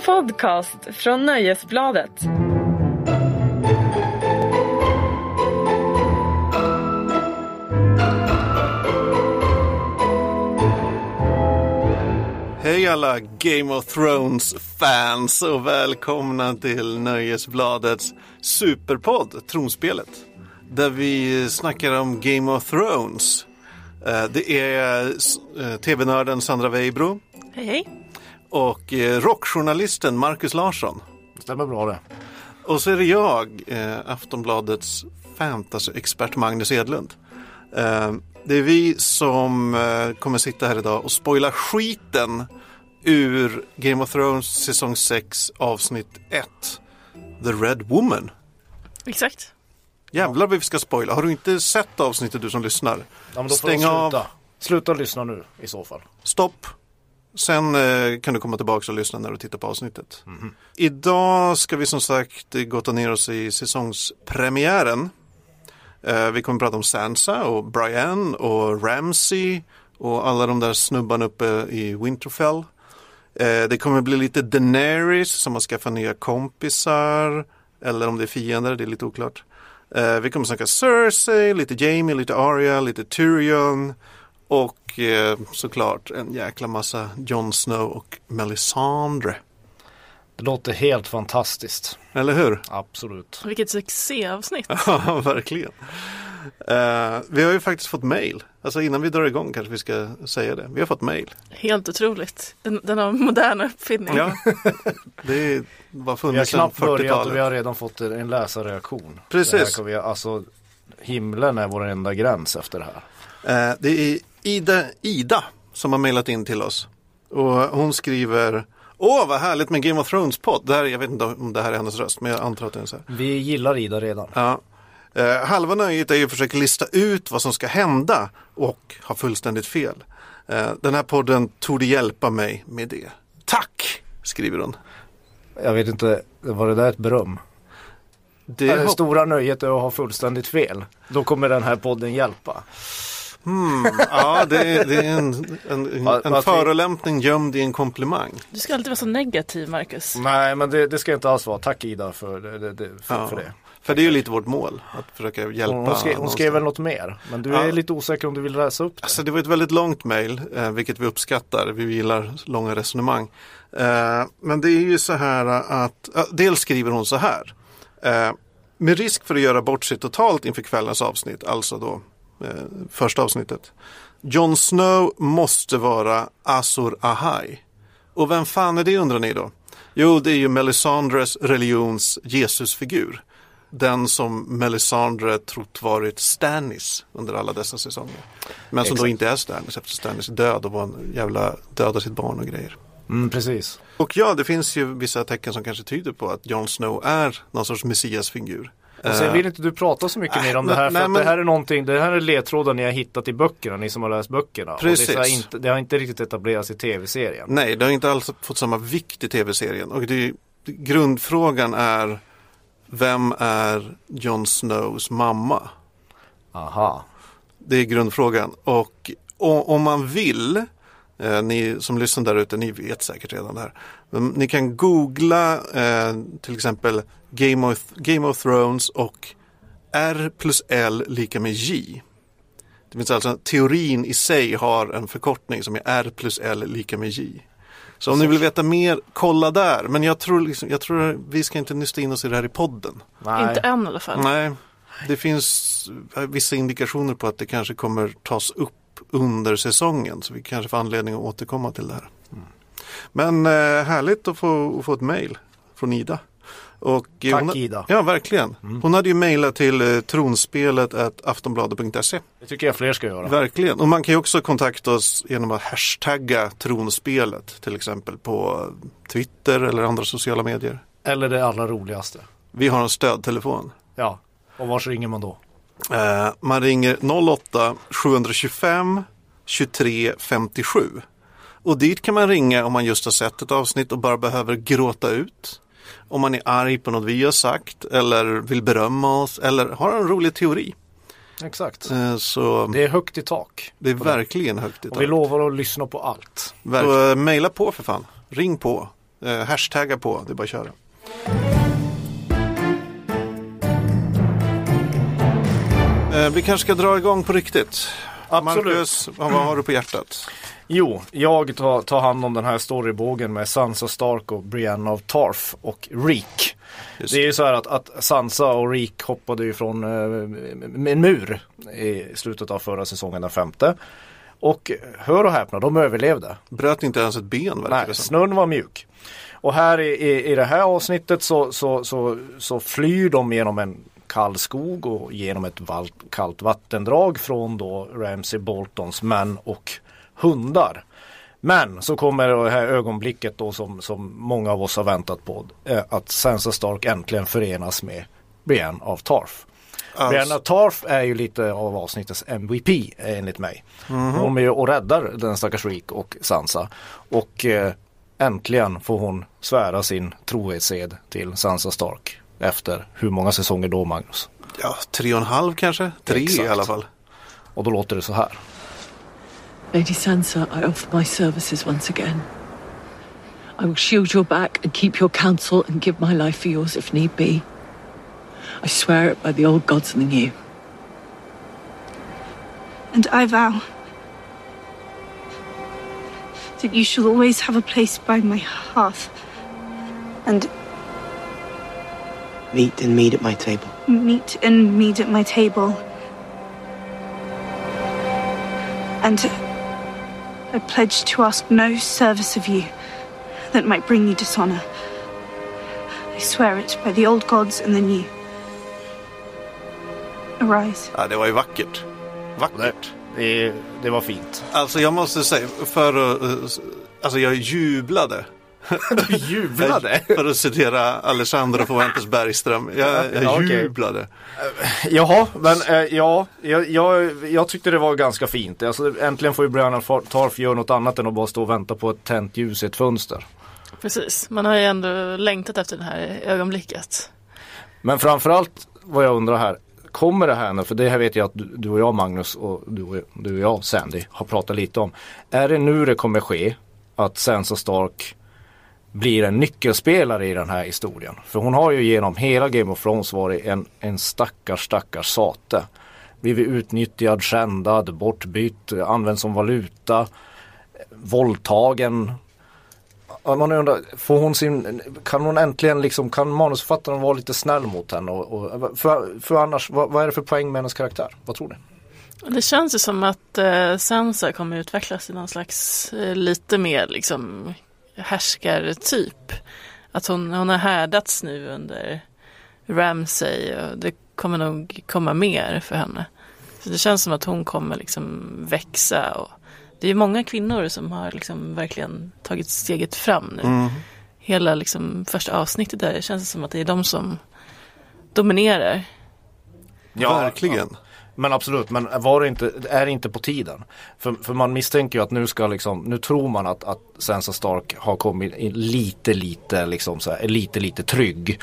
En podcast från Nöjesbladet. Hej alla Game of Thrones-fans och välkomna till Nöjesbladets superpodd Tronspelet. Där vi snackar om Game of Thrones. Eh, Det är eh, tv-nörden Sandra Weibro Hej hej. Och eh, rockjournalisten Marcus Larsson. Stämmer bra det. Och så är det jag, eh, Aftonbladets fantasyexpert Magnus Edlund. Eh, det är vi som eh, kommer sitta här idag och spoila skiten ur Game of Thrones säsong 6 avsnitt 1. The Red Woman. Exakt. Jävlar vad vi ska spoila. Har du inte sett avsnittet du som lyssnar? Ja, men då får Stäng de av. sluta. Sluta lyssna nu i så fall. Stopp. Sen eh, kan du komma tillbaka och lyssna när du tittar på avsnittet. Idag ska vi som sagt gotta ner oss i säsongspremiären. Eh, vi kommer prata om Sansa och Brian och Ramsey och alla de där snubbarna uppe i Winterfell. Eh, det kommer bli lite Daenerys som har skaffat nya kompisar eller om det är fiender, det är lite oklart. Eh, vi kommer snacka Cersei, lite Jamie, lite Arya, lite Tyrion och eh, såklart en jäkla massa Jon Snow och Melisandre. Det låter helt fantastiskt. Eller hur? Absolut. Vilket succéavsnitt. Ja, verkligen. Eh, vi har ju faktiskt fått mail. Alltså innan vi drar igång kanske vi ska säga det. Vi har fått mail. Helt otroligt. Den, denna moderna uppfinning. Ja, det var Vi har funnits sedan knappt börjat och vi 40-talet. har redan fått en läsarreaktion. Precis. Det här kan vi, alltså, himlen är vår enda gräns efter det här. Eh, det är Ida, Ida som har mailat in till oss. Och hon skriver Åh, vad härligt med Game of Thrones-podd. Det här, jag vet inte om det här är hennes röst, men jag antar att det är så här. Vi gillar Ida redan. Ja. Eh, halva nöjet är ju att försöka lista ut vad som ska hända och ha fullständigt fel. Eh, den här podden tog hjälpa mig med det. Tack, skriver hon. Jag vet inte, var det där ett beröm? Det, Det, stora nöjet är att ha fullständigt fel. Då kommer den här podden hjälpa. Ja, det, är- det är en, en, en, Att- en förolämpning gömd i en komplimang. Du ska alltid vara så negativ, Marcus. Nej, men det, det ska inte alls vara. Tack Ida för, det, det, det, för, Ja. för det. För det är ju lite vårt mål, att försöka hjälpa. Hon, skrev, hon skrev väl något mer. Men du Ja. är lite osäker om du vill läsa upp det. Alltså det var ett väldigt långt mejl, eh, vilket vi uppskattar. Vi gillar långa resonemang. Eh, men det är ju så här att, ja, dels skriver hon så här. Eh, med risk för att göra bort sig totalt inför kvällens avsnitt, alltså då första avsnittet. Jon Snow måste vara Azor Ahai. Och vem fan är det undrar ni då? Jo, det är ju Melisandres religions Jesusfigur. Den som Melisandre trott varit Stannis under alla dessa säsonger. Men som då Exakt. inte är Stannis eftersom Stannis är död och var en jävla döda sitt barn och grejer. Mm, precis. Och ja, det finns ju vissa tecken som kanske tyder på att Jon Snow är någon sorts messiasfigur. Och sen Eh, vill inte du prata så mycket mer om det här för nej, att men- det här är någonting, det här är ledtrådar ni har hittat i böckerna, ni som har läst böckerna. Och det, Precis. inte, det har inte riktigt etablerats i tv-serien. Nej, det har inte alls fått samma vikt i tv-serien. Och det, grundfrågan är vem är Jon Snows mamma? Aha. Det är grundfrågan. Och, och om man vill, eh, ni som lyssnar där ute, ni vet säkert redan det här. Ni kan googla eh, till exempel Game of, Game of Thrones och R plus L lika med J. Det finns alltså teorin i sig har en förkortning som är R plus L lika med J. Så om ni vill veta mer, kolla där. Men jag tror, liksom, jag tror vi ska inte nysta in oss i det här i podden. Nej. Inte än i alla fall. Nej, det finns eh, vissa indikationer på att det kanske kommer tas upp under säsongen. Så vi kanske får anledning att återkomma till det här. Men eh, härligt att få, att få ett mejl från Ida. Och, eh, Tack, hon, Ida. Ja, verkligen. Hon hade ju mejlat till eh, tronspelet aftonbladet.se. Det tycker jag fler ska göra. Verkligen. Och man kan ju också kontakta oss genom att hashtagga tronspelet. Till exempel på Twitter eller andra sociala medier. Eller det allra roligaste. Vi har en stödtelefon. Ja. Och vars ringer man då? Eh, man ringer 08 725 23 57. Och dit kan man ringa om man just har sett ett avsnitt och bara behöver gråta ut. Om man är arg på något vi har sagt eller vill berömma oss eller har en rolig teori. Exakt. Eh, så Det är högt i tak. det är verkligen högt i Och vi tak. lovar att lyssna på allt. Så, eh, Mejla på för fan. Ring på. Eh, hashtagga på, det är bara att köra. Eh, vi kanske ska dra igång på riktigt. Absolut. Marcus, vad har du på hjärtat? Jo, jag tar, tar hand om den här storybågen med Sansa Stark och Brienne av Tarth och Reek. Just Det är ju så här att, att Sansa och Reek hoppade ju från eh, en mur i slutet av förra säsongen, den femte. Och hör och häpna, de överlevde. Bröt inte ens ett ben verkar Nej, snön var mjuk. Och här i, i, i det här avsnittet så, så, så, så flyr de genom en kall skog och genom ett kallt vattendrag från då Ramsey Boltons män och hundar. Men så kommer det här ögonblicket då som, som många av oss har väntat på. Eh, att Sansa Stark äntligen förenas med Brienne av Tarth. Alltså- Brienne av Tarth är ju lite av avsnittets MVP eh, enligt mig. Hon är ju och räddar den stackars Reek och Sansa. Och eh, äntligen får hon svära sin trohetsed till Sansa Stark. Efter hur många säsonger då Magnus? Ja, tre och en halv kanske? Tre Exakt. i alla fall. Och då låter det så här. Lady Sansa, I offer my services once again. I will shield your back and keep your counsel and give my life for yours if need be. I swear it by the old gods and the new. And I vow that you shall always have a place by my hearth and Meat and meat at my table. meat and meat at my table. And I pledge to ask no service of you that might bring you dishonor. I swear it by the old gods and the new. Arise. Ja, det var ju vackert. Vackert. Det, det var fint. Alltså jag måste säga, för att, eh, alltså jag jublade. Du jublade. För att citera Alexandra Fuentes Bergström. Jag, jag jublade. Jaha, men eh, ja, jag, jag, jag tyckte det var ganska fint. Alltså, äntligen får ju Brianna Tarf göra något annat än att bara stå och vänta på ett tänt ljus i ett fönster. Precis, man har ju ändå längtat efter det här ögonblicket. Men framförallt vad jag undrar här, kommer det här nu, för det här vet jag att du, du och jag Magnus och du och, du och jag Sandy har pratat lite om. Är det nu det kommer ske att Sansa Stark blir en nyckelspelare i den här historien? För hon har ju genom hela Game of Thrones varit en, en stackars stackars sate. Blivit utnyttjad, skändad, bortbytt, använd som valuta, våldtagen. Man undrar, får hon sin, kan hon äntligen liksom, kan manusförfattaren vara lite snäll mot henne? Och, och, för, för annars, vad, vad är det för poäng med hennes karaktär? Vad tror ni? Det känns ju som att eh, Sansa kommer utvecklas i någon slags eh, lite mer liksom härskartyp. Att hon, hon har härdats nu under Ramsay och det kommer nog komma mer för henne. Så det känns som att hon kommer liksom växa och det är många kvinnor som har liksom verkligen tagit steget fram nu. Mm. Hela liksom första avsnittet där det känns som att det är de som dominerar. Verkligen. Men absolut, men var det inte, är det inte på tiden? För, för man misstänker ju att nu ska liksom, nu tror man att, att Sansa Stark har kommit in lite, lite, liksom så här, är lite, lite trygg.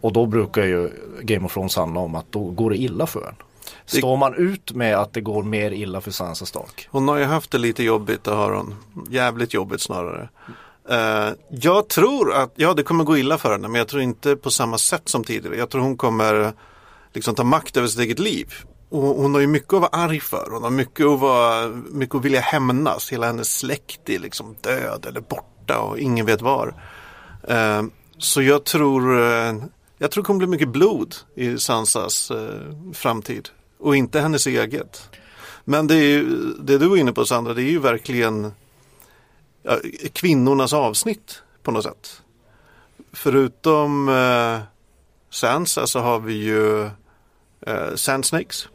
Och då brukar ju Game of Thrones handla om att då går det illa för en. Står man ut med att det går mer illa för Sansa Stark? Hon har ju haft det lite jobbigt, det har hon. Jävligt jobbigt snarare. Eh, jag tror att, ja det kommer gå illa för henne men jag tror inte på samma sätt som tidigare. Jag tror hon kommer liksom ta makt över sitt eget liv. Och hon har ju mycket att vara arg för. Hon har mycket att, vara, mycket att vilja hämnas. Hela hennes släkt är liksom död eller borta och ingen vet var. Eh, så jag tror, eh, jag tror det kommer bli mycket blod i Sansas eh, framtid. Och inte hennes eget. Men det, är ju, det du var inne på Sandra, det är ju verkligen ja, kvinnornas avsnitt på något sätt. Förutom eh, Sansa så har vi ju eh, Sand Snakes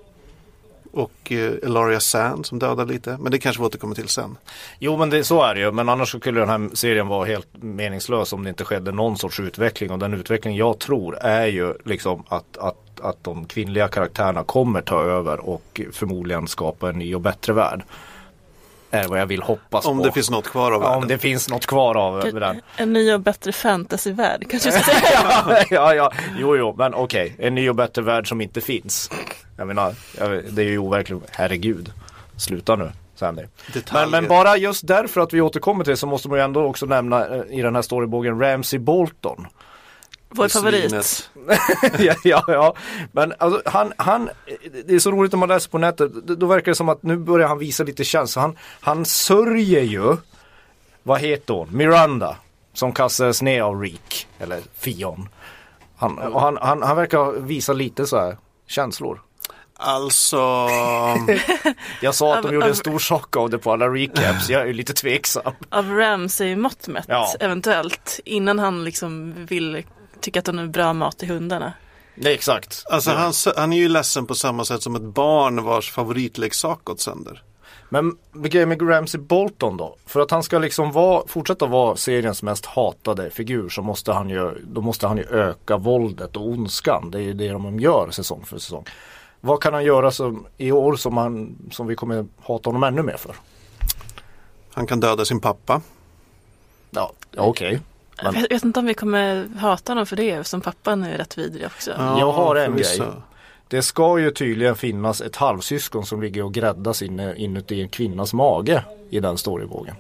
och eh, Elaria Sand som dödar lite. Men det kanske vi återkommer till sen. Jo men det, så är det ju, men annars skulle den här serien vara helt meningslös om det inte skedde någon sorts utveckling. Och den utveckling jag tror är ju liksom att, att, att de kvinnliga karaktärerna kommer ta över och förmodligen skapa en ny och bättre värld. Är vad jag vill hoppas Om på. det finns något kvar av ja, världen. om det finns något kvar av den. En ny och bättre fantasyvärld kanske ja, ja, ja, jo, jo, men okej, en ny och bättre värld som inte finns. Jag menar, det är ju overkligt, herregud, sluta nu. Sandy. Men, men bara just därför att vi återkommer till det så måste man ju ändå också nämna eh, i den här storybågen Ramsey Bolton. Vår favorit. ja, ja, ja, men alltså, han, han, det är så roligt när man läser på nätet, då- verkar det som att nu börjar han visa lite känsla. Han, han sörjer ju, vad heter hon, Miranda, som kastades ner av Reek, eller Fion. Han, och han, han, han verkar visa lite så här känslor. Alltså, Jag sa att de Av- gjorde en stor sak av det på alla recaps, jag är ju lite tveksam. Av Ramsay mått mätt Ja. eventuellt. Innan han liksom vill tycka att de är bra mat till hundarna. Nej, exakt. alltså han, han är ju ledsen på samma sätt som ett barn vars favoritleksak gått sönder. Men grejen med Ramsey Bolton då? För att han ska liksom vara, fortsätta vara seriens mest hatade figur så måste han ju, då måste han ju öka våldet och ondskan. Det är ju det de gör säsong för säsong. Vad kan han göra som, i år som, han, som vi kommer hata honom ännu mer för? Han kan döda sin pappa. Ja, okej. Jag Men- vet, vet inte om vi kommer hata honom för det eftersom pappan är rätt vidrig också. Jag har en grej. Det ska ju tydligen finnas ett halvsyskon som ligger och gräddas inne, inuti en kvinnas mage i den storybågen.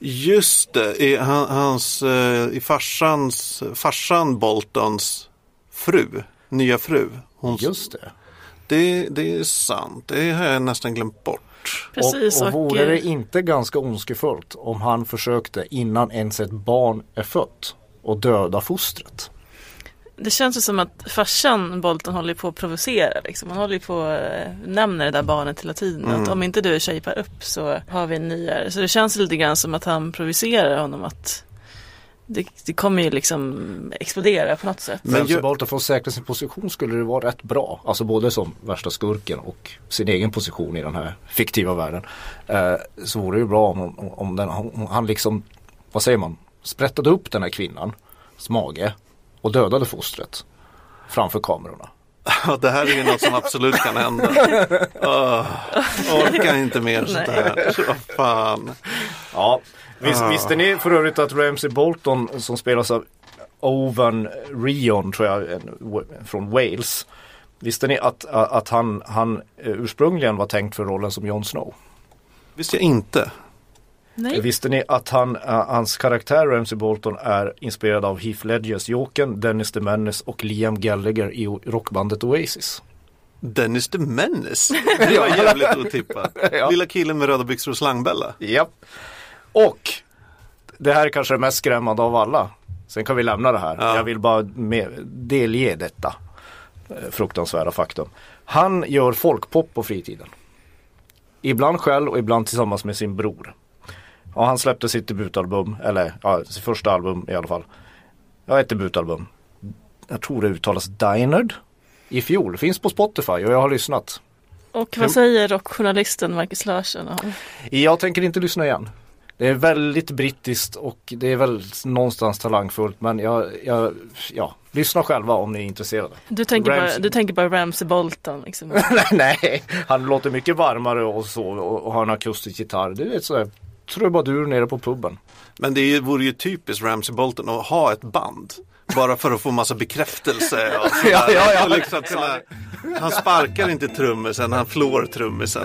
Just det, i, han, hans, eh, i farsans, farsan Boltons fru, nya fru. Hon, Just det. det, det är sant, det har jag nästan glömt bort. Precis. och, och vore det eh, inte ganska ondskefullt om han försökte innan ens ett barn är fött och döda fostret? Det känns ju som att farsan Bolton håller på att provocera. Liksom. Han håller på att nämna det där barnet hela tiden. Mm. Att om inte du shapar upp så har vi en nyare. Så det känns lite grann som att han provocerar honom. att det, det kommer ju liksom explodera på något sätt. Men ju- Bolton för att säkra sin position skulle det vara rätt bra. Alltså både som värsta skurken och sin egen position i den här fiktiva världen. Eh, så vore det ju bra om, om, om den, om han liksom, vad säger man, sprättade upp den här kvinnans mage och dödade fostret framför kamerorna. Ja, det här är ju något som absolut kan hända. Oh, orkar inte mer sånt här. Så fan. Ja, Vis, Ah. visste ni för övrigt att Ramsey Bolton som spelas av Owen Rion tror jag från Wales. Visste ni att, att han, han eh, ursprungligen var tänkt för rollen som Jon Snow? Visste jag inte. Nej. Visste ni att han, eh, hans karaktär Ramsey Bolton är inspirerad av Heath Ledgers Jokern, Dennis the Menace och Liam Gallagher i rockbandet Oasis? Dennis the Menace. Det var jävligt otippat. Ja. Lilla killen med röda byxor och slangbella. Japp. Och det här är kanske det mest skrämmande av alla. Sen kan vi lämna det här. Ja. Jag vill bara delge detta eh, fruktansvärda faktum. Han gör folkpop på fritiden. Ibland själv och ibland tillsammans med sin bror. Ja, han släppte sitt debutalbum, eller ja, sitt första album i alla fall. Ja, ett debutalbum. Jag tror det uttalas Dinard. I fjol, finns på Spotify och jag har lyssnat. Och vad säger rockjournalisten Marcus Larsson? Jag tänker inte lyssna igen. Det är väldigt brittiskt och det är väl någonstans talangfullt men jag, jag ja, lyssna själva om ni är intresserade. Du tänker, bara, Ramsey. du tänker bara Ramsey Bolton. Liksom. Nej, han låter mycket varmare och så och, och har en akustisk gitarr. Du vet sådär trubadur nere på puben. Men det är ju- vore ju typiskt Ramsey Bolton att ha ett band. Bara för att få massa bekräftelse. Och sådär. Ja, ja, ja. Liksom kunna, han sparkar inte trummisen, han flår trummisen.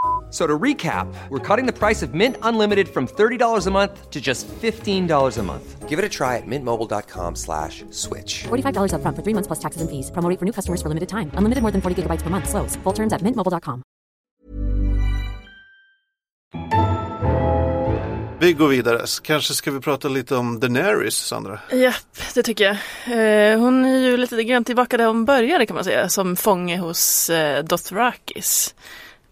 So to recap, we're cutting the price of Mint Unlimited from $30 a month to just $15 a month. Give it a try at mintmobile.com slash switch. $45 upfront for three months plus taxes and fees. Promo for new customers for limited time. Unlimited more than 40 gigabytes per month. Slows. Full terms at mintmobile.com. Vi går vidare. Kanske ska vi prata lite om Daenerys, Sandra? Japp, det tycker jag. Eh, hon är ju lite grann tillbaka där hon började kan man säga, som fånge hos eh, Dothrakis.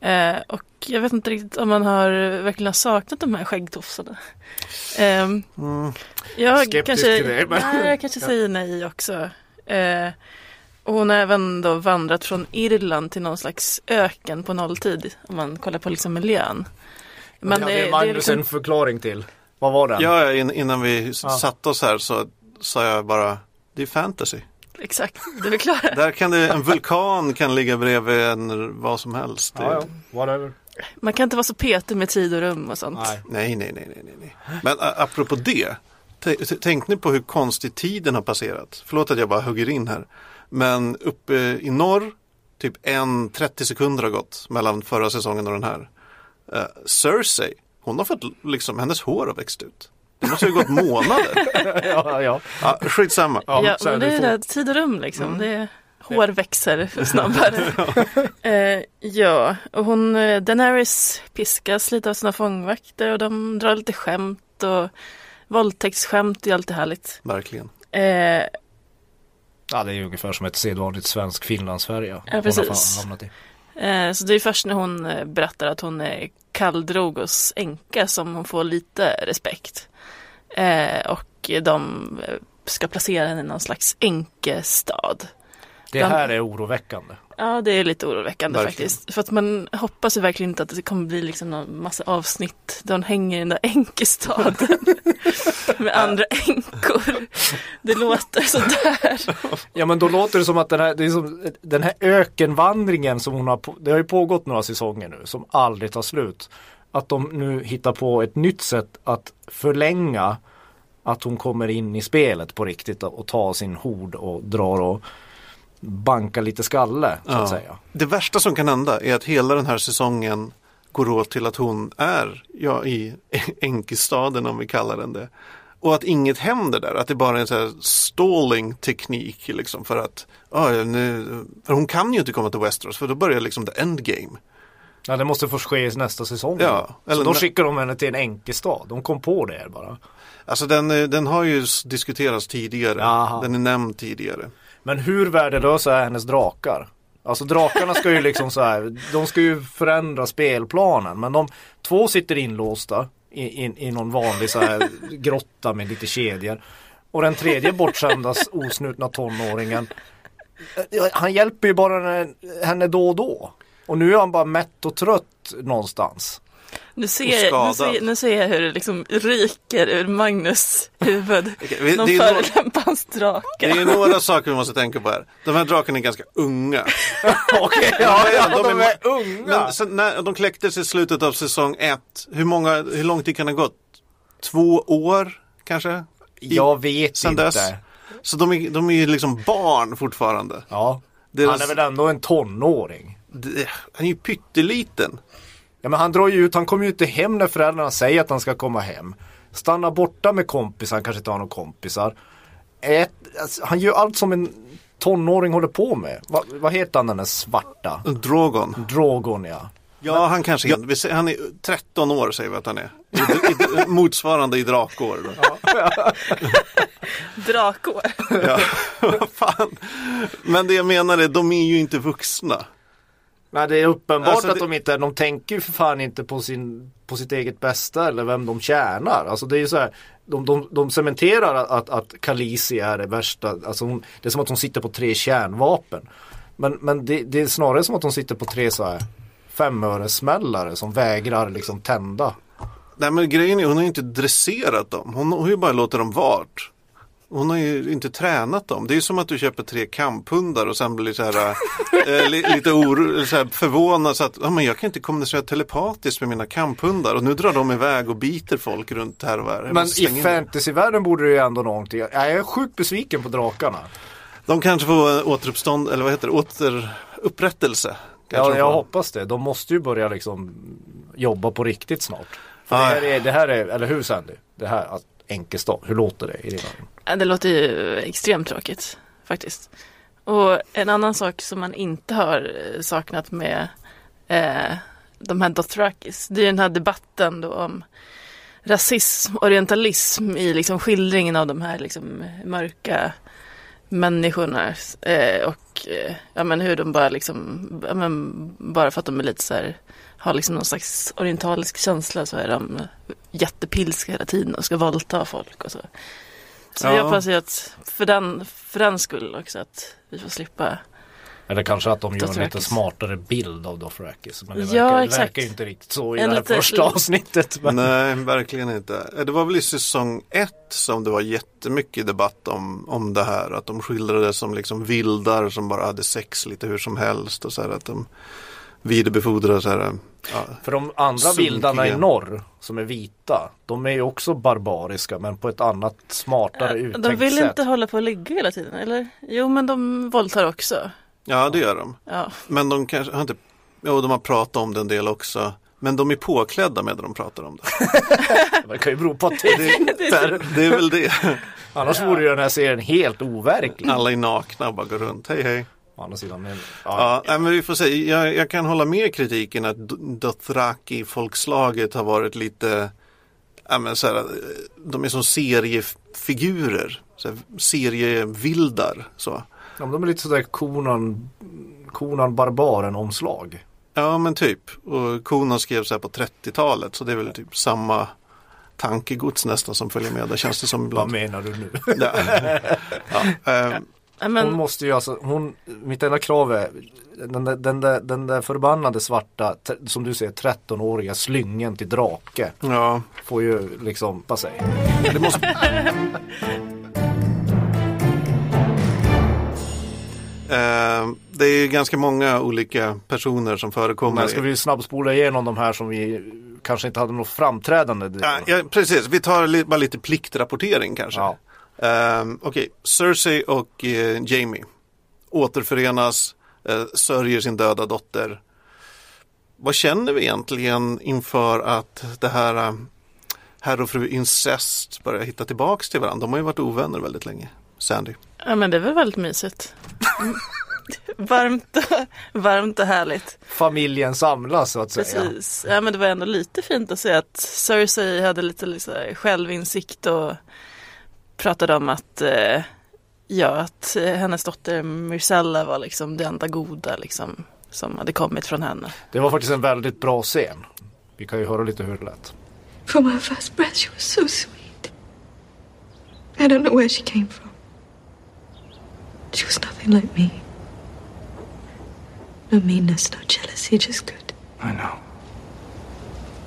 Eh, och jag vet inte riktigt om man har verkligen har saknat de här skäggtofsarna. Eh, jag Skeptisk kanske, till det, men- nej, jag kanske säger nej också. Eh, och hon har även då vandrat från Irland till någon slags öken på nolltid, om man kollar på liksom miljön. Men det det, hade det Magnus liksom, en förklaring till. Vad var den? Ja, in, innan vi satte oss här så sa jag bara, det är fantasy. Exakt, det förklarar. Där kan det, en vulkan kan ligga bredvid en vad som helst. Ja, ja, whatever. Man kan inte vara så petig med tid och rum och sånt. Nej. Nej, nej, nej, nej, nej. Men apropå det. Tänk ni på hur konstigt tiden har passerat. Förlåt att jag bara hugger in här. Men uppe i norr, typ en 30 sekunder har gått mellan förra säsongen och den här. Uh, Cersei, hon har fått liksom, hennes hår har växt ut. Det måste ju ha gått månader. ja, ja. Ja, skitsamma. Ja, Ja, men det är det, tid och rum liksom. Det är, hår växer snabbare. eh, ja, och hon, eh, Daenerys piskas lite av sina fångvakter och de drar lite skämt och våldtäktsskämt är alltid härligt. Verkligen. Eh, ja, det är ju ungefär som ett sedvanligt svensk Finland-Sverige. hon har precis. Eh, så det är först när hon eh, berättar att hon är Kaldrogos änka som hon får lite respekt. Eh, och de ska placera henne i någon slags änkestad. Det här är oroväckande. Ja, det är lite oroväckande Verkligen. faktiskt. För att man hoppas ju verkligen inte att det kommer bli liksom någon massa avsnitt där hon hänger i den där änkestaden med andra änkor. Det låter sådär. Ja men då låter det som att den här, det är som, den här ökenvandringen som hon har, det har ju pågått några säsonger nu som aldrig tar slut. Att de nu hittar på ett nytt sätt att förlänga att hon kommer in i spelet på riktigt och tar sin hord och drar och bankar lite skalle så att säga. Det värsta som kan hända är att hela den här säsongen går åt till att hon är ja, i enkestaden om vi kallar den det. Och att inget händer där, att det bara är en sån här stalling teknik liksom för att ja, nu, för hon kan ju inte komma till Westeros för då börjar liksom the endgame. Ja det måste få ske i nästa säsong. Ja, så eller då nä- skickar de henne till en enkestad. De kom på det bara. Alltså den, eh, den har ju diskuterats tidigare, Jaha. den är nämnd tidigare. Men hur värdelösa är hennes drakar? Alltså drakarna ska ju liksom så här, de ska ju förändra spelplanen men de två sitter inlåsta i, i, i någon vanlig så här grotta med lite kedjor. Och den tredje bortsända osnutna tonåringen Han hjälper ju bara henne då och då. Och nu är han bara mätt och trött någonstans. Nu ser, jag, nu, ser, nu ser jag hur det liksom ryker ur Magnus huvud. Någon det är nå- förolämpar hans Det drake. är ju några saker vi måste tänka på här. De här drakarna är ganska unga. Okej, ja, ja, de, de är, är- unga. Men sen när de kläcktes i slutet av säsong ett, hur, många, hur lång tid kan det ha gått? Två år kanske? I- Jag vet sen inte. dess. Så de är, de är ju liksom barn fortfarande. Ja. Deras- Han är väl ändå en tonåring. Det- Han är ju pytteliten. Ja men han drar ju ut, han kommer ju inte hem när föräldrarna säger att han ska komma hem. Stannar borta med kompisar, han kanske inte har några kompisar. Ät, alltså, han gör allt som en tonåring håller på med. Va, vad heter han den där svarta? Drogon. Drogon ja. Ja, han kanske är, vi säger, han är 13 år säger vi att han är. I, i, motsvarande i drakår. Då. Drakår. Ja, vad fan. Men det jag menar är, de är ju inte vuxna. Nej det är uppenbart Alltså, att det- de inte, de tänker ju för fan inte på, sin, på sitt eget bästa eller vem de tjänar. Alltså det är ju så här, de, de, de cementerar att, att, Khaleesi är det värsta, alltså hon, det är som att hon sitter på tre kärnvapen. Men, men det, det är snarare som att hon sitter på tre så här femöresmällare som vägrar liksom tända. Nej men grejen är, hon har ju inte dresserat dem. Hon har ju bara låtit dem vart. Hon har ju inte tränat dem. Det är ju som att du köper tre kamphundar och sen blir så här, eh, li, lite oro, så här förvånad så att ja, men jag kan inte kommunicera telepatiskt med mina kamphundar och nu drar de iväg och biter folk runt här och här. Jag Men i fantasyvärlden borde det ju ändå någonting. Jag är sjukt besviken på drakarna. De kanske får återuppstånd, eller vad heter det, åter, upprättelse. Kanske Ja, jag hoppas det. De måste ju börja liksom jobba på riktigt snart. För det, här är, det här är, eller hur Sandy? Det här, att Enkestad, hur låter det i dina öron? Eh, det låter ju extremt tråkigt faktiskt. Och en annan sak som man inte har eh, saknat med eh, de här Dothrakis, det är den här debatten då om rasism, orientalism i liksom skildringen av de här liksom mörka människorna. Eh, och eh, ja, men hur de bara liksom, ja, men bara för att de är lite så här, har liksom någon slags orientalisk känsla så är de jättepilska hela tiden och ska våldta folk och så. Så Ja. jag hoppas ju att för den, för den skull också att vi får slippa Eller kanske att de gör en lite smartare bild av Dothrakis. Men det Ja, verkar, det exakt. verkar ju inte riktigt så i En det här lite- första avsnittet. Men... Nej, verkligen inte. Eh, Det var väl i säsong ett som det var jättemycket debatt om, om det här. Att de skildrades som liksom vildar som bara hade sex lite hur som helst. Och så här att de vidarebefordrar så här. Ja, För de andra Sunkiga. vildarna i norr som är vita, de är ju också barbariska men på ett annat smartare uttänkt De vill sätt. inte hålla på och ligga hela tiden, eller? Jo, men de våldtar också. ja, det gör de. Ja, Men de kanske har inte, jo de har pratat om det en del också. Men de är påklädda medan de pratar om det. Det kan ju bero på att det är Det är väl det. Annars vore ju den här serien helt overklig. Alla är nakna och bara går runt. Hej hej. Å andra sidan, men, Ja, nej, men vi får se. Jag, jag kan hålla med kritiken att D- Dothraki folkslaget har varit lite, ja, men så här, de är som seriefigurer, så här, serievildar. Så. Ja, men de är lite sådär konan, konan barbaren omslag. Ja men typ. Och Konan skrev så här på 30-talet så det är väl typ samma tankegods nästan som följer med. Det känns det som Vad ibland. menar du nu? Ja. Ja, Ja, Hon men måste ju alltså, hon, mitt enda krav är den där, den där, den där förbannade svarta, som du säger 13-åriga slyngen till drake. ja. Får ju liksom, vad säger Det måste... Eh, det är ganska många olika personer som förekommer. Men ska vi snabbspola igenom de här som vi kanske inte hade något framträdande. Ja, ja, precis, vi tar li- bara lite pliktrapportering kanske. Ja. Ehm, Okej, Cersei och eh, Jamie återförenas, uh, sörjer sin döda dotter. Vad känner vi egentligen inför att det här uh, herr och fru incest börjar hitta tillbaks till varandra? De har ju varit ovänner väldigt länge. Sandy. Ja men det är väl väldigt mysigt. Varmt, varmt och härligt. Familjen samlas så att säga. Precis. Ja men det var ändå lite fint att se att Cersei hade lite liksom självinsikt och pratade om att eh, ja, att eh, hennes dotter Myrcella var liksom det enda goda liksom som hade kommit från henne. Det var faktiskt en väldigt bra scen. Vi kan ju höra lite hur det lät. From her first breath, she was so sweet. I don't know where she came from. She was nothing like me. No meanness, no jealousy, just good. I know.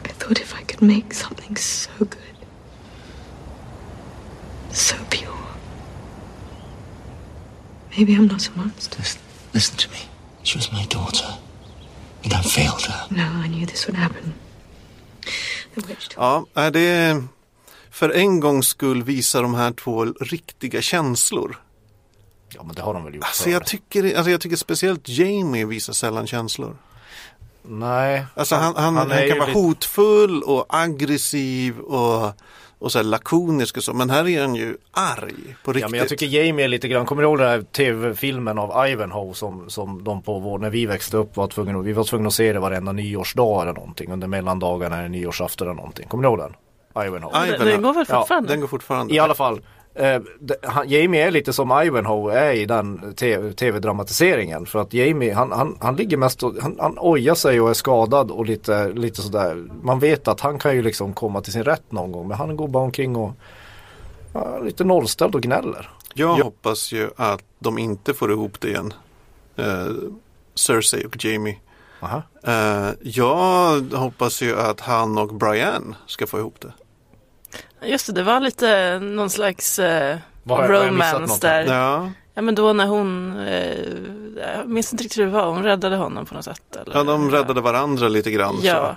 I thought if I could make something so good, so pure, maybe I'm not a monster. Listen, listen to me. She was my daughter. And I failed her. No, I knew this would happen. The witch told Ja, nej, det är, för en gångs skull visar de här två riktiga känslor. Ja men det har de väl gjort Alltså jag, tycker, alltså jag tycker speciellt Jamie visar sällan känslor. Nej. Alltså han, han, han, är kan vara lite- hotfull och aggressiv och, och så här lakonisk och så. Men här är han ju arg på riktigt. Ja men jag tycker Jamie är lite grann, kommer du ihåg den här tv-filmen av Ivanhoe som, som de på vår, när vi växte upp var tvungna, vi var tvungna att se det varenda nyårsdag eller någonting under mellandagarna eller nyårsafton eller någonting. Kommer du ihåg den? Ivanhoe. Aj, Det, det går väl Ja, fortfarande? Den går fortfarande. I alla fall, eh, Jamie är lite som Ivanhoe är i den tv-dramatiseringen. För att Jamie, han, han, han ligger mest och, han, han ojar sig och är skadad och lite, lite sådär. Man vet att han kan ju liksom komma till sin rätt någon gång. Men han går bara omkring och ja, lite nollställd och gnäller. Jag hoppas ju att de inte får ihop det igen. Eh, Cersei och Jamie. Aha. Eh, jag hoppas ju att han och Brian ska få ihop det. Just det, det var lite någon slags eh, missat romance där. Ja. Ja, men då när hon, eh, jag minns inte riktigt hur det var, hon räddade honom på något sätt. Eller? ja de räddade varandra lite grann. Ja,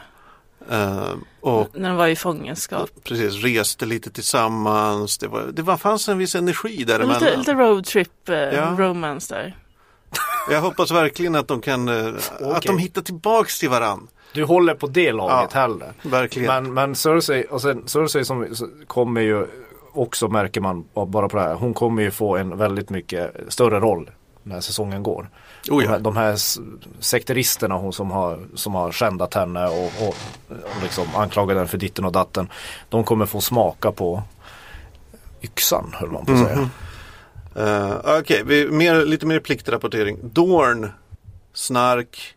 Så. Eh, och när de var i fångenskap. precis, reste lite tillsammans. Det, var, det var, fanns en viss energi däremellan. Lite, lite roadtrip eh, Ja. romance där. Jag hoppas verkligen att de kan, eh, att de hittar tillbaks till varandra. Du håller på det laget Ja. hellre. Verkligen. Men, men Cersei, och sen, Cersei som kommer ju också märker man bara på det här. Hon kommer ju få en väldigt mycket större roll när säsongen går. Oh de, ja. här, de här sekteristerna hon som har, som har skändat henne och, och, och liksom anklagat henne för ditten och datten. De kommer få smaka på yxan höll man på att säga. Uh, Okej, mer, lite mer pliktrapportering. Dorn, Snark,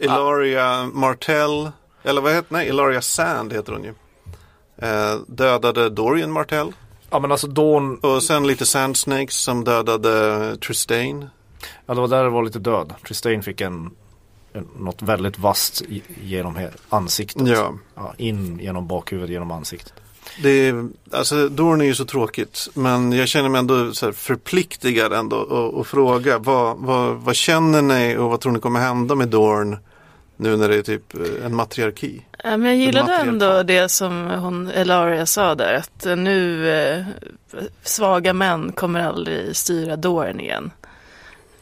Ilaria Martell, eller vad heter Nej, Ilaria Sand heter hon ju. Eh, dödade Dorian Martell. Ja men alltså Dawn, Och sen lite Sand Snakes som dödade Tristane. Ja, det var där det var lite död. Tristain fick en, en något väldigt vasst genom ansiktet. Ja. Ja, in genom bakhuvudet, genom ansiktet. Det är, alltså Dorn är ju så tråkigt men jag känner mig ändå så förpliktigad ändå att- fråga vad, vad, vad känner ni och vad tror ni kommer hända med Dorn nu när det är typ eh, en matriarki? Ja, men jag gillade ändå det som hon, Elaria sa där, att nu eh, svaga män kommer aldrig styra Dorn igen.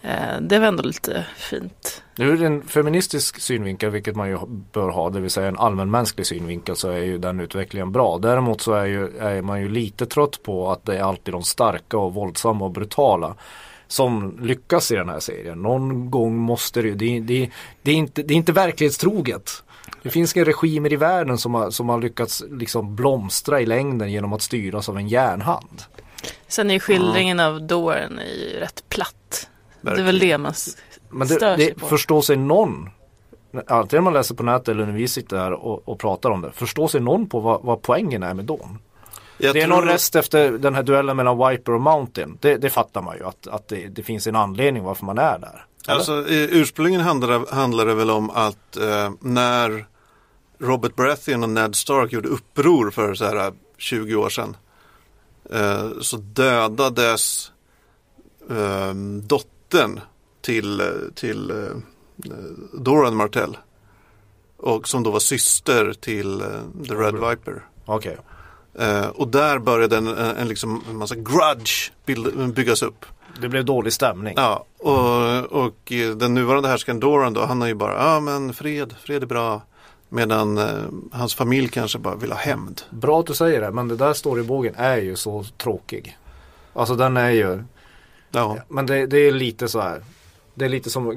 Eh, det var ändå lite fint. Ur en feministisk synvinkel, vilket man ju bör ha, det vill säga en allmänmänsklig synvinkel, så är ju den utvecklingen bra. Däremot så är, ju, är man ju lite trött på att det är alltid de starka och våldsamma och brutala som lyckas i den här serien. Någon gång måste det ju, det, det, det, är, inte, det är inte verklighetstroget. Det finns inga regimer i världen som har, som har lyckats liksom blomstra i längden genom att styras av en järnhand. Sen är skildringen av Dorn är ju rätt platt. Det är väl det man Men stör det, sig det på. förstår sig någon Antingen man läser på nätet eller när vi sitter här och, och pratar om det. Förstår sig någon på vad, vad poängen är med Dawn? Jag det är någon rest efter den här duellen mellan Viper och Mountain. Det, det fattar man ju att, att det, det finns en anledning varför man är där. Eller? Alltså eh, ursprungligen handlar, handlar det väl om att eh, när Robert Baratheon och Ned Stark gjorde uppror för så här eh, 20 år sedan eh, så dödades eh, dottern till, eh, till eh, Doran Martell och som då var syster till eh, The Red Viper. Okej. Eh, och där började en, en, liksom, en massa grudge bild, byggas upp. Det blev dålig stämning. Ja, och, och den nuvarande härskaren Doran då, han är ju bara, ja men fred, fred är bra. Medan eh, hans familj kanske bara vill ha hämnd. Bra att du säger det, men det där storybågen är ju så tråkig. Alltså den är ju, Ja, men det, det är lite så här. Det är lite som,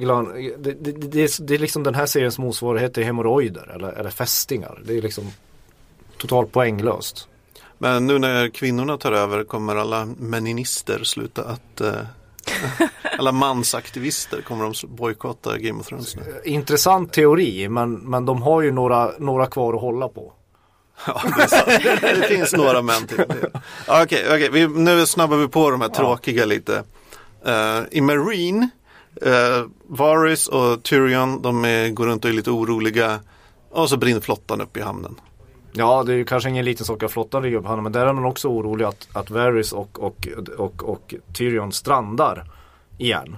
det, det, det, är, det är liksom den här seriens motsvarighet till hemorrojder eller, eller fästingar. Det är liksom totalt poänglöst. men nu när kvinnorna tar över kommer alla meninister sluta att eh, alla mansaktivister kommer de bojkotta Game of Thrones nu. Intressant teori, men, men de har ju några, några kvar att hålla på. Ja, det, det finns några män till. Ja, Okej, okej, vi, nu snabbar vi på de här tråkiga lite. Eh, I Marine, uh, Varys och Tyrion, de är, går runt och är lite oroliga. Och så brinner flottan upp i hamnen. Ja, det är ju kanske ingen liten sak att flottan ligger upp handen, men där är man också orolig att, att Varys och, och, och, och Tyrion strandar igen.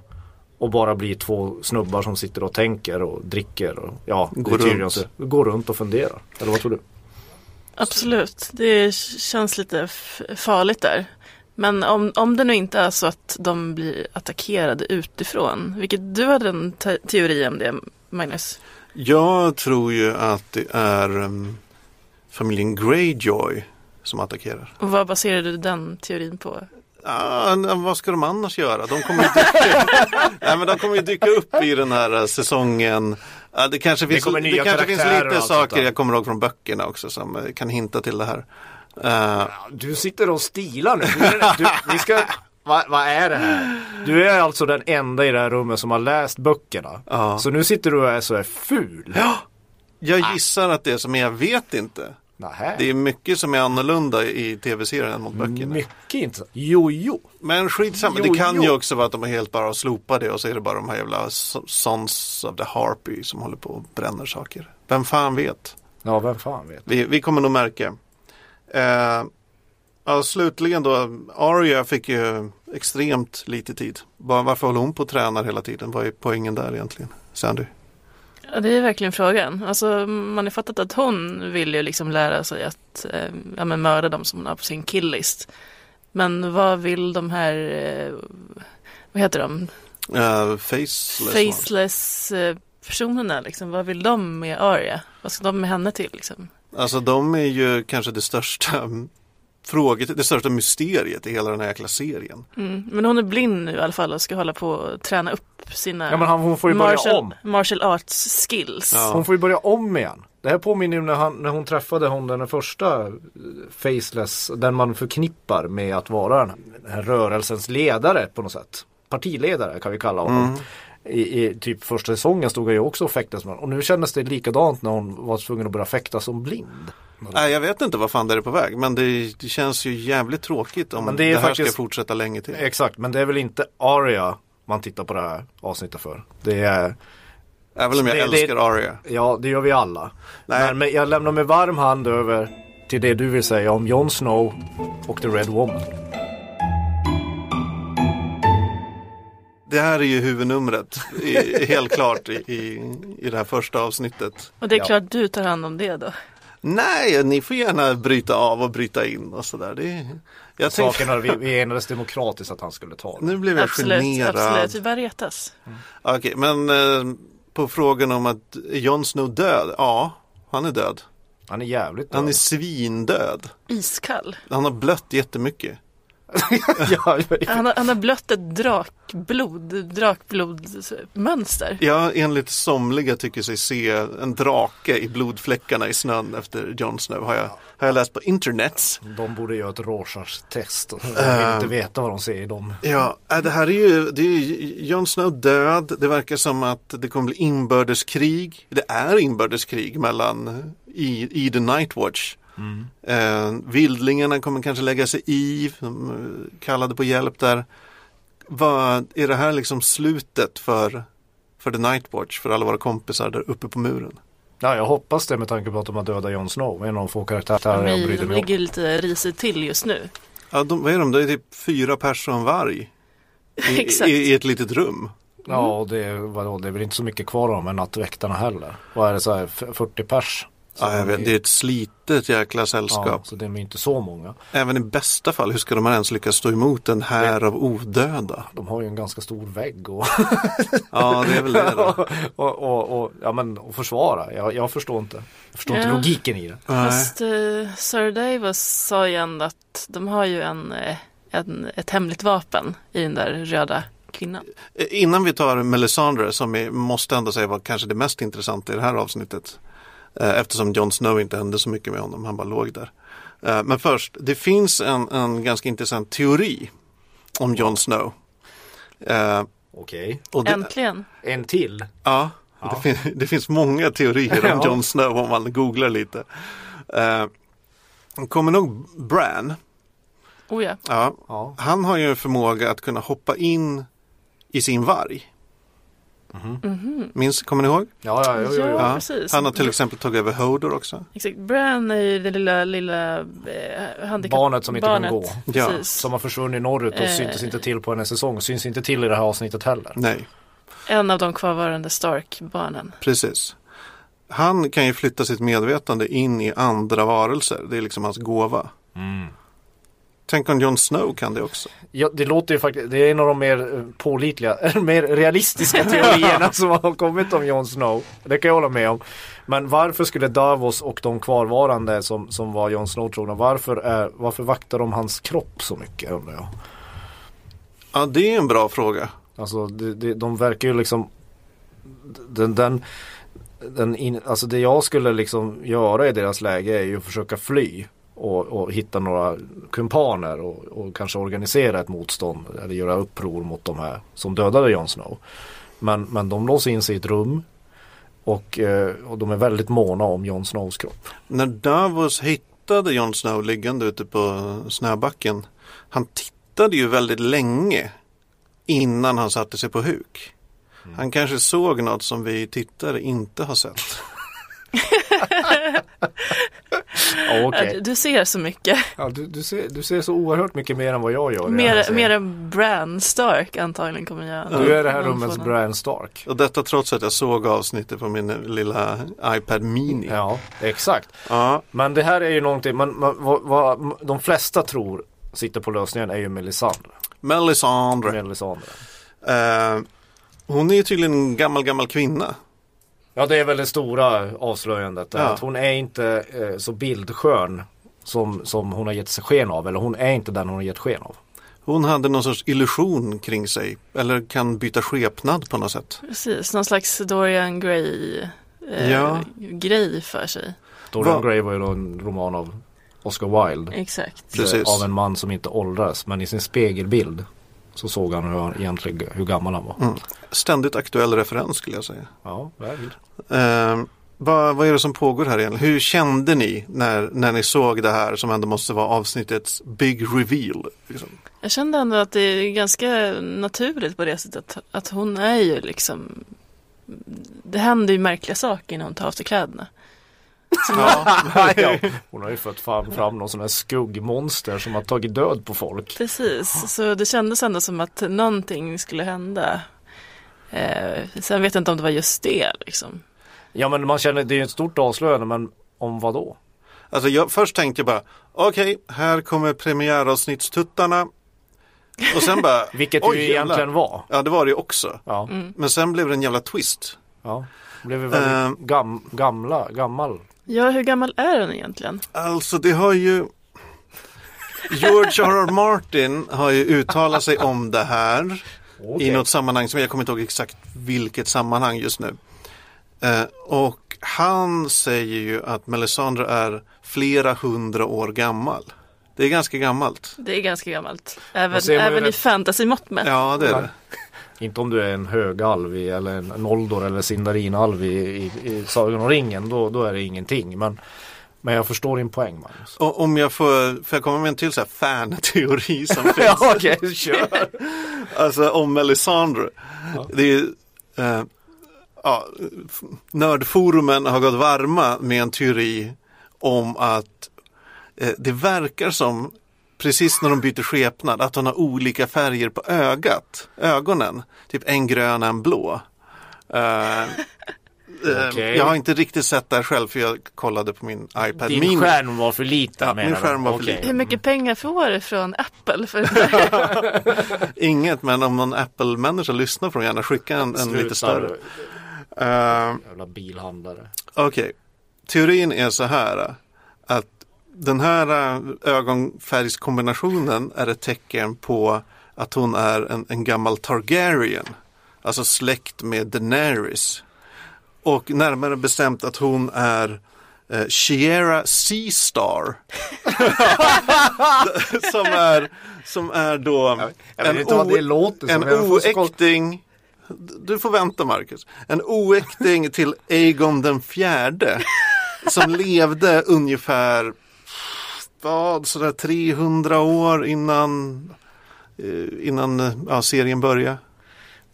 Och bara blir två snubbar som sitter och tänker och dricker och ja, Går runt. går runt och funderar. Eller vad tror du? Absolut, det känns lite farligt där. Men om, om det nu inte är så att de blir attackerade utifrån, vilket du hade en te- teori om det, Magnus? Jag tror ju att det är um, familjen Greyjoy som attackerar. Och vad baserar du den teorin på? Ah, vad ska de annars göra? De kommer ju dyka, Nej, men de kommer ju dyka upp i den här eh, säsongen. Ah, det kanske finns, det nya kanske finns lite saker jag kommer ihåg från böckerna också som eh, kan hinta till det här. Eh, Du sitter och stilar nu. Du, du, vi ska, vad, vad är det här? Du är alltså den enda i det här rummet som har läst böckerna. Ja. Så nu sitter du och är så här ful. jag gissar att det är som jag vet inte. Nähä. Det är mycket som är annorlunda i tv-serien än mot böckerna. Mycket intressant. Jo, jo. Men skitsamma, Jo, det kan jo. ju också vara att de har helt bara slopat det och så är det bara de här jävla Sons of the Harpy som håller på och bränner saker. Vem fan vet? Ja, vem fan vet. Vi, vi kommer nog märka. Eh, ja, slutligen då, Arya fick ju extremt lite tid. Bara, varför håller hon på och tränar hela tiden? Vad är poängen där egentligen? Sandy? Ja, det är verkligen frågan. Alltså, man har fattat att hon vill ju liksom lära sig att eh, ja, men mörda dem som hon har på sin killlist. Men vad vill de här, eh, vad heter de, Eh, faceless. faceless eh, personerna liksom? Vad vill de med Arya? Vad ska de med henne till liksom? Alltså de är ju kanske det största fråget, det största mysteriet i hela den här jäkla serien. Mm. Men hon är blind nu i alla fall och ska hålla på och träna upp sina Ja, men hon får ju börja martial, om. martial arts skills. Ja. Hon får ju börja om igen. Det här påminner ju när, han, när hon träffade hon den första eh, faceless, den man förknippar med att vara den här rörelsens ledare på något sätt. Partiledare kan vi kalla honom. I, I typ första säsongen stod jag ju också och fäktades med honom. Och nu kändes det likadant när hon var tvungen att börja fäkta som blind. Nej, jag vet inte vad fan det är på väg, men det, det känns ju jävligt tråkigt om Men det det, är här faktiskt- ska fortsätta länge till. Exakt, men det är väl inte Aria man tittar på det här avsnittet för. Det är Även om jag Det- det- älskar Arya. Ja, det gör vi alla. Nej. Men jag lämnar med varm hand över till det du vill säga om Jon Snow och The Red Woman. Det här är ju huvudnumret, i, helt klart, i, i, i det här första avsnittet. Och det är Ja. klart du tar hand om det då. Nej, ni får gärna bryta av och bryta in och sådär. Det är- Jag tänkte, Saken är vi, vi enades demokratiskt att han skulle ta det. nu blev jag Absolut, generad. absolut. Vi bara retas. Okej, men eh, på frågan om att Jon Snow död? Ja, han är död. Han är jävligt Han är död. svindöd. Iskall. Han har blött jättemycket. Ja, Han har, han har blött ett drakblod, drakblodmönster. Ja, enligt somliga tycker sig se en drake i blodfläckarna i snön efter Jon Snow. Har jag, har jag läst på internets. de borde göra ett Rorschach-test. De vill Äh. inte veta vad de ser i dem. Ja, äh, det här är ju, det är ju Jon Snow död. Det verkar som att det kommer bli inbördeskrig. Det är inbördeskrig mellan i, i The Night Eh, vildlingarna kommer kanske lägga sig i, de eh, kallade på hjälp där. Vad, är det här liksom slutet för, för The Night Watch, för alla våra kompisar där uppe på muren? Ja, jag hoppas det med tanke på att de har dödat Jon Snow. En av de få karaktärer jag De, bryr de mig om. ligger lite risigt till just nu. Ja, de, vad är de? Det är typ fyra personer varg. I, Exakt. i, I ett litet rum. Ja, och det, är- vadå, det är väl inte så mycket kvar av dem än nattväktarna heller. Vad är det så här, f- 40 pers? Ja, jag vet, det är ett slitet jäkla ja, sällskap. så det är inte så många. Även i bästa fall, hur ska de ens lyckas stå emot en här av odöda? De har ju en ganska stor vägg och, Ja, det är väl det då. och, och, och, ja, men, och försvara. Jag, jag förstår inte. Jag förstår inte Ja. logiken i det. Fast eh, Sir Davos sa ju ändå att de har ju en, eh, en, ett hemligt vapen i den där röda kvinnan. Eh, Innan vi tar Melisandre som är, måste ändå säga var kanske det mest intressanta i det här avsnittet. Eh, Eftersom Jon Snow inte hände så mycket med honom, han bara låg där. Eh, Men först, det finns en, en ganska intressant teori om Jon Snow. Eh, Okej. det, Äntligen. En till. Ja, Det, fin- det finns många teorier om Ja. Jon Snow om man googlar lite. Kommer nog Bran, Oh ja. ja, Ja. han har ju en förmåga att kunna hoppa in i sin varg. Minns, kommer ni ihåg? Ja, ja, jo. Ja. precis. Han har till exempel tagit över Hodor också. Exakt. Bran är ju det lilla, lilla eh, handikapp... Barnet som inte kan gå. Ja. Precis. Som har försvunnit norrut och Eh. syntes inte till på en säsong. Syns inte till i det här avsnittet heller. Nej, En av de kvarvarande Stark-barnen. precis. Han kan ju flytta sitt medvetande in i andra varelser. Det är liksom hans gåva. Tänk om Jon Snow kan det också. Ja, det låter ju faktiskt, det är en av de mer eh, pålitliga, mer realistiska teorierna som har kommit om Jon Snow. Det kan jag hålla med om. Men varför skulle Davos och de kvarvarande som, som var Jon Snow trogna, varför, är, varför vaktar de hans kropp så mycket undrar jag? Ja, det är en bra fråga. Alltså det, det, de verkar ju liksom den, den, den in, alltså det jag skulle liksom göra i deras läge är ju att försöka fly och, och hitta några kumpaner och, och kanske organisera ett motstånd eller göra uppror mot de här som dödade Jon Snow. Men, men de låser in sig i ett rum och, eh, och de är väldigt måna om Jon Snows kropp. När Davos hittade Jon Snow liggande ute på snöbacken. Han tittade ju väldigt länge innan han satte sig på huk. Han kanske såg något som vi tittare inte har sett. Ja. Ja, du, ser så mycket. Ja, du, du, ser, du ser så oerhört mycket mer än vad jag gör. Mer, mer än Bran Stark antagligen kommer göra. Du är det här någon rummets av- Bran Stark. Och detta trots att jag såg avsnittet på min lilla iPad Mini. Ja, exakt. Ja, Men det här är ju någonting, man, man, vad, vad de flesta tror sitter på lösningen är ju Melisandre. Melisandre. Melisandre. Eh, hon är ju tydligen en gammal, gammal kvinna. Ja det är väl det stora avslöjandet. Ja. Att hon är inte eh, så bildskön som, som hon har gett sig sken av. Eller hon är inte den hon har gett sken av. Hon hade någon sorts illusion kring sig. Eller kan byta skepnad på något sätt. Precis, någon slags Dorian Gray eh, Ja. grej för sig. Dorian Vad- Gray var ju då en roman av Oscar Wilde. Exakt. Precis. Av en man som inte åldras. Men i sin spegelbild så såg han hur, han egentligen, hur gammal han var. Mm. Ständigt aktuell referens skulle jag säga. Ja, väl. Eh, vad, vad är det som pågår här egentligen? Hur kände ni när, när ni såg det här som ändå måste vara avsnittets big reveal? Liksom? Jag kände ändå att det är ganska naturligt på det sättet att hon är ju liksom Det händer ju märkliga saker när hon tar av sig kläderna. ja, hon har ju fått fram, fram någon sån här skuggmonster som har tagit död på folk. Precis, så det kändes ändå som att någonting skulle hända. Eh, sen vet jag inte om det var just det liksom. Ja men man känner, det är ju ett stort avslöjande men om vad då? Alltså jag, först tänkte jag bara, okej, här kommer premiäravsnittstuttarna. Och sen bara, Vilket det ju jävlar. egentligen var. Ja, det var det ju också. Ja, Men sen blev det en jävla twist. ja. Det blev ju väldigt Eh. gam, gamla, gammal. Ja, hur gammal är hon egentligen? Alltså det har ju George R.R. Martin har ju uttalat sig om det här Okej. i något sammanhang som jag kommer inte ihåg exakt vilket sammanhang just nu. Eh, och han säger ju att Melisandre är flera hundra år gammal. Det är ganska gammalt. Det är ganska gammalt. Även, även i fantasymått med. Ja, det är det. Inte om du är en högalv eller en Noldor eller Sindarinalv i, i, i Sagan om ringen. Då, då är det ingenting. Men, men jag förstår din poäng Magnus. Och om jag får, får jag komma med en till så här fan-teori som finns. ja okej, kör. Alltså om Melisandre. Det är eh, ja, nördforumen har gått varma med en teori om att eh, det verkar som precis när de byter skepnad att hon har olika färger på ögat, ögonen. Typ en grön, en blå. Eh, eh, Okej. Jag har inte riktigt sett det här själv för jag kollade på min iPad Din mini. skärm var för liten Ja, min skärm var för liten. Hur mycket pengar får du från Apple? För Inget, men om någon Apple-människa lyssnar får de gärna skicka en, en lite större. Eh, Jävla bilhandlare. Okej, teorin är så här att den här äh, ögonfärgskombinationen är ett tecken på att hon är en, en gammal Targaryen, alltså släkt med Daenerys. Och närmare bestämt att hon är eh, Shiera Seastar. som, är, som är då jag en får skott- oäkting du får vänta Marcus. En oäkting till Aegon den fjärde. Som levde ungefär vad, sådär 300 år innan, eh, innan ja, serien började.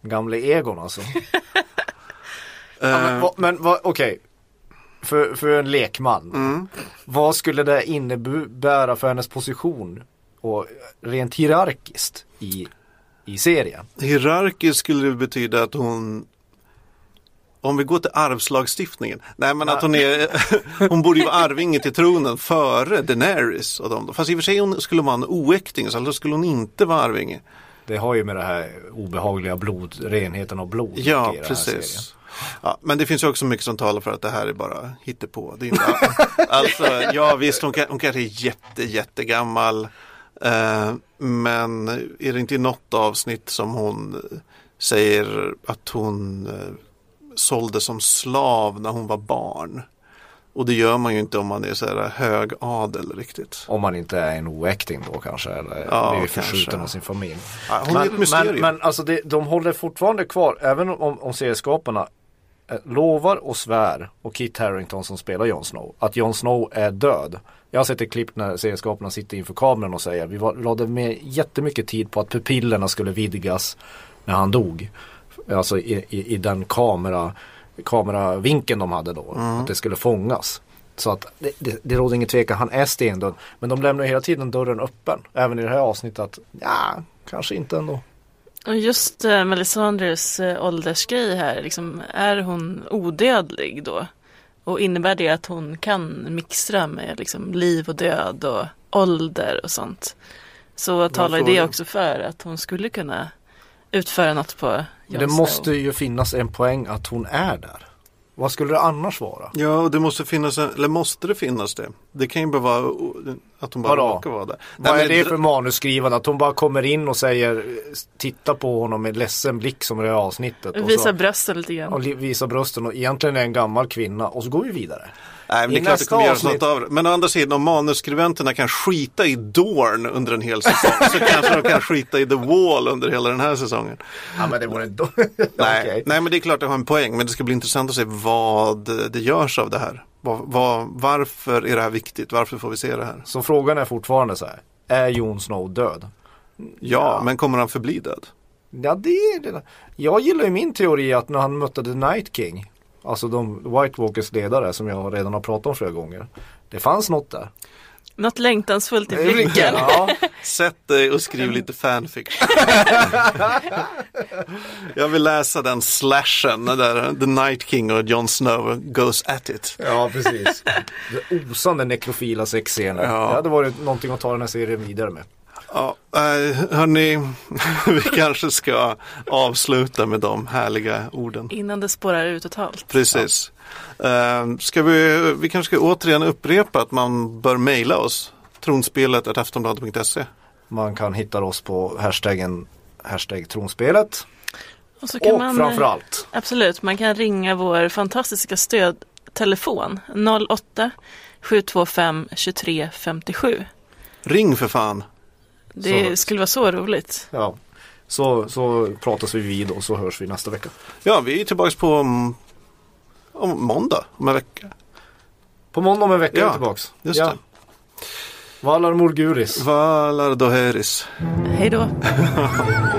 Gamle Egon alltså. ja, Eh, men vad- men vad, okej. För, för en lekman. Mm. Vad skulle det innebära för hennes position? Och rent hierarkiskt i, i serien. Hierarkiskt skulle det betyda att hon om vi går till arvslagstiftningen. Nej men att hon är Hon borde ju vara arvinge till tronen före Daenerys och dem. Fast i och för sig hon skulle vara en oäkting så då skulle hon inte vara arvinge. Det har ju med det här obehagliga blod, renheten av blod. Ja, precis. Ja, men det finns ju också mycket som talar för att det här är bara hittepå. Det är inte, alltså, ja visst, hon, kan, hon kanske är jätte, jättegammal. Eh, men är det inte i något avsnitt som hon säger att hon eh, sålde som slav när hon var barn? Och det gör man ju inte om man är så här hög adel riktigt. Om man inte är en oäkting då kanske. Eller Ja, kanske. förskjuten av sin familj. Ja, hon är ett mysterium. men, men alltså det, de håller fortfarande kvar, även om, om serieskaparna eh, lovar och svär och Kit Harington som spelar Jon Snow att Jon Snow är död. Jag har sett ett klipp när serieskaparna sitter inför kameran och säger vi lade med jättemycket tid på att pupillerna skulle vidgas när han dog. Alltså i, i, i den kamera, kameravinkeln de hade då. Att det skulle fångas. Så att det, det, det råder ingen tvekan, han är stendöd. Men de lämnar hela tiden dörren öppen. Även i det här avsnittet att ja, kanske inte ändå. Och just eh, Melisandres eh, åldersgrej här, liksom, är hon odödlig då? Och innebär det att hon kan mixtra med liksom, liv och död och ålder och sånt? Så talar ju det också för att hon skulle kunna utföra något på Jon det måste ju finnas en poäng att hon är där. Vad skulle det annars vara? Ja, och det måste finnas, en, eller måste det finnas det? Det kan ju bara vara att hon bara Vadå? råkar vara där. Vad Nej, är det för manusskrivande? Att hon bara kommer in och säger Titta på honom med ledsen blick som i det här avsnittet. Och Visa brösten lite grann. och visa brösten och egentligen är en gammal kvinna och så går vi vidare. Nej, men det är klart det kommer göras något av det. Men å andra sidan, om manusskribenterna kan skita i Dorn under en hel säsong så kanske de kan skita i The Wall under hela den här säsongen. Ja men det vore då. Nej, Okej. nej, men det är klart att det har en poäng. Men det ska bli intressant att se vad det görs av det här. Vad, vad, varför är det här viktigt? Varför får vi se det här? Så frågan är fortfarande så här. Är Jon Snow död? Ja, men kommer han förbli död? Ja det är det. Jag gillar ju min teori att när han mötte The Night King. Alltså de White Walkers ledare som jag redan har pratat om flera gånger. Det fanns något där. Något längtansfullt i blicken. Ja, Sätt dig och skriv lite fanfiction. Jag vill läsa den slashen där The Night King och Jon Snow goes at it. ja precis. Det osande nekrofila sexscener. Ja. Det hade varit någonting att ta den här serien vidare med. Ja, äh, hörni, vi kanske ska avsluta med de härliga orden. Innan det spårar ut totalt. Precis. Eh, ska vi, vi kanske ska återigen upprepa att man bör mejla oss. Tronspelet aftonbladet.se. Man kan hitta oss på hashtaggen hashtag tronspelet. Och, så kan Och man, framförallt Absolut, man kan ringa vår fantastiska stödtelefon 08 725 23 57. Ring för fan. Det Så- skulle vara så roligt. Ja. Så, så pratas vi vid och så hörs vi nästa vecka. Ja, vi är tillbaka på om, om måndag, om en vecka. På måndag om en vecka är Ja, vi tillbaks. Just ja. det. Valar Morguris. Valar Doheris. Hej då.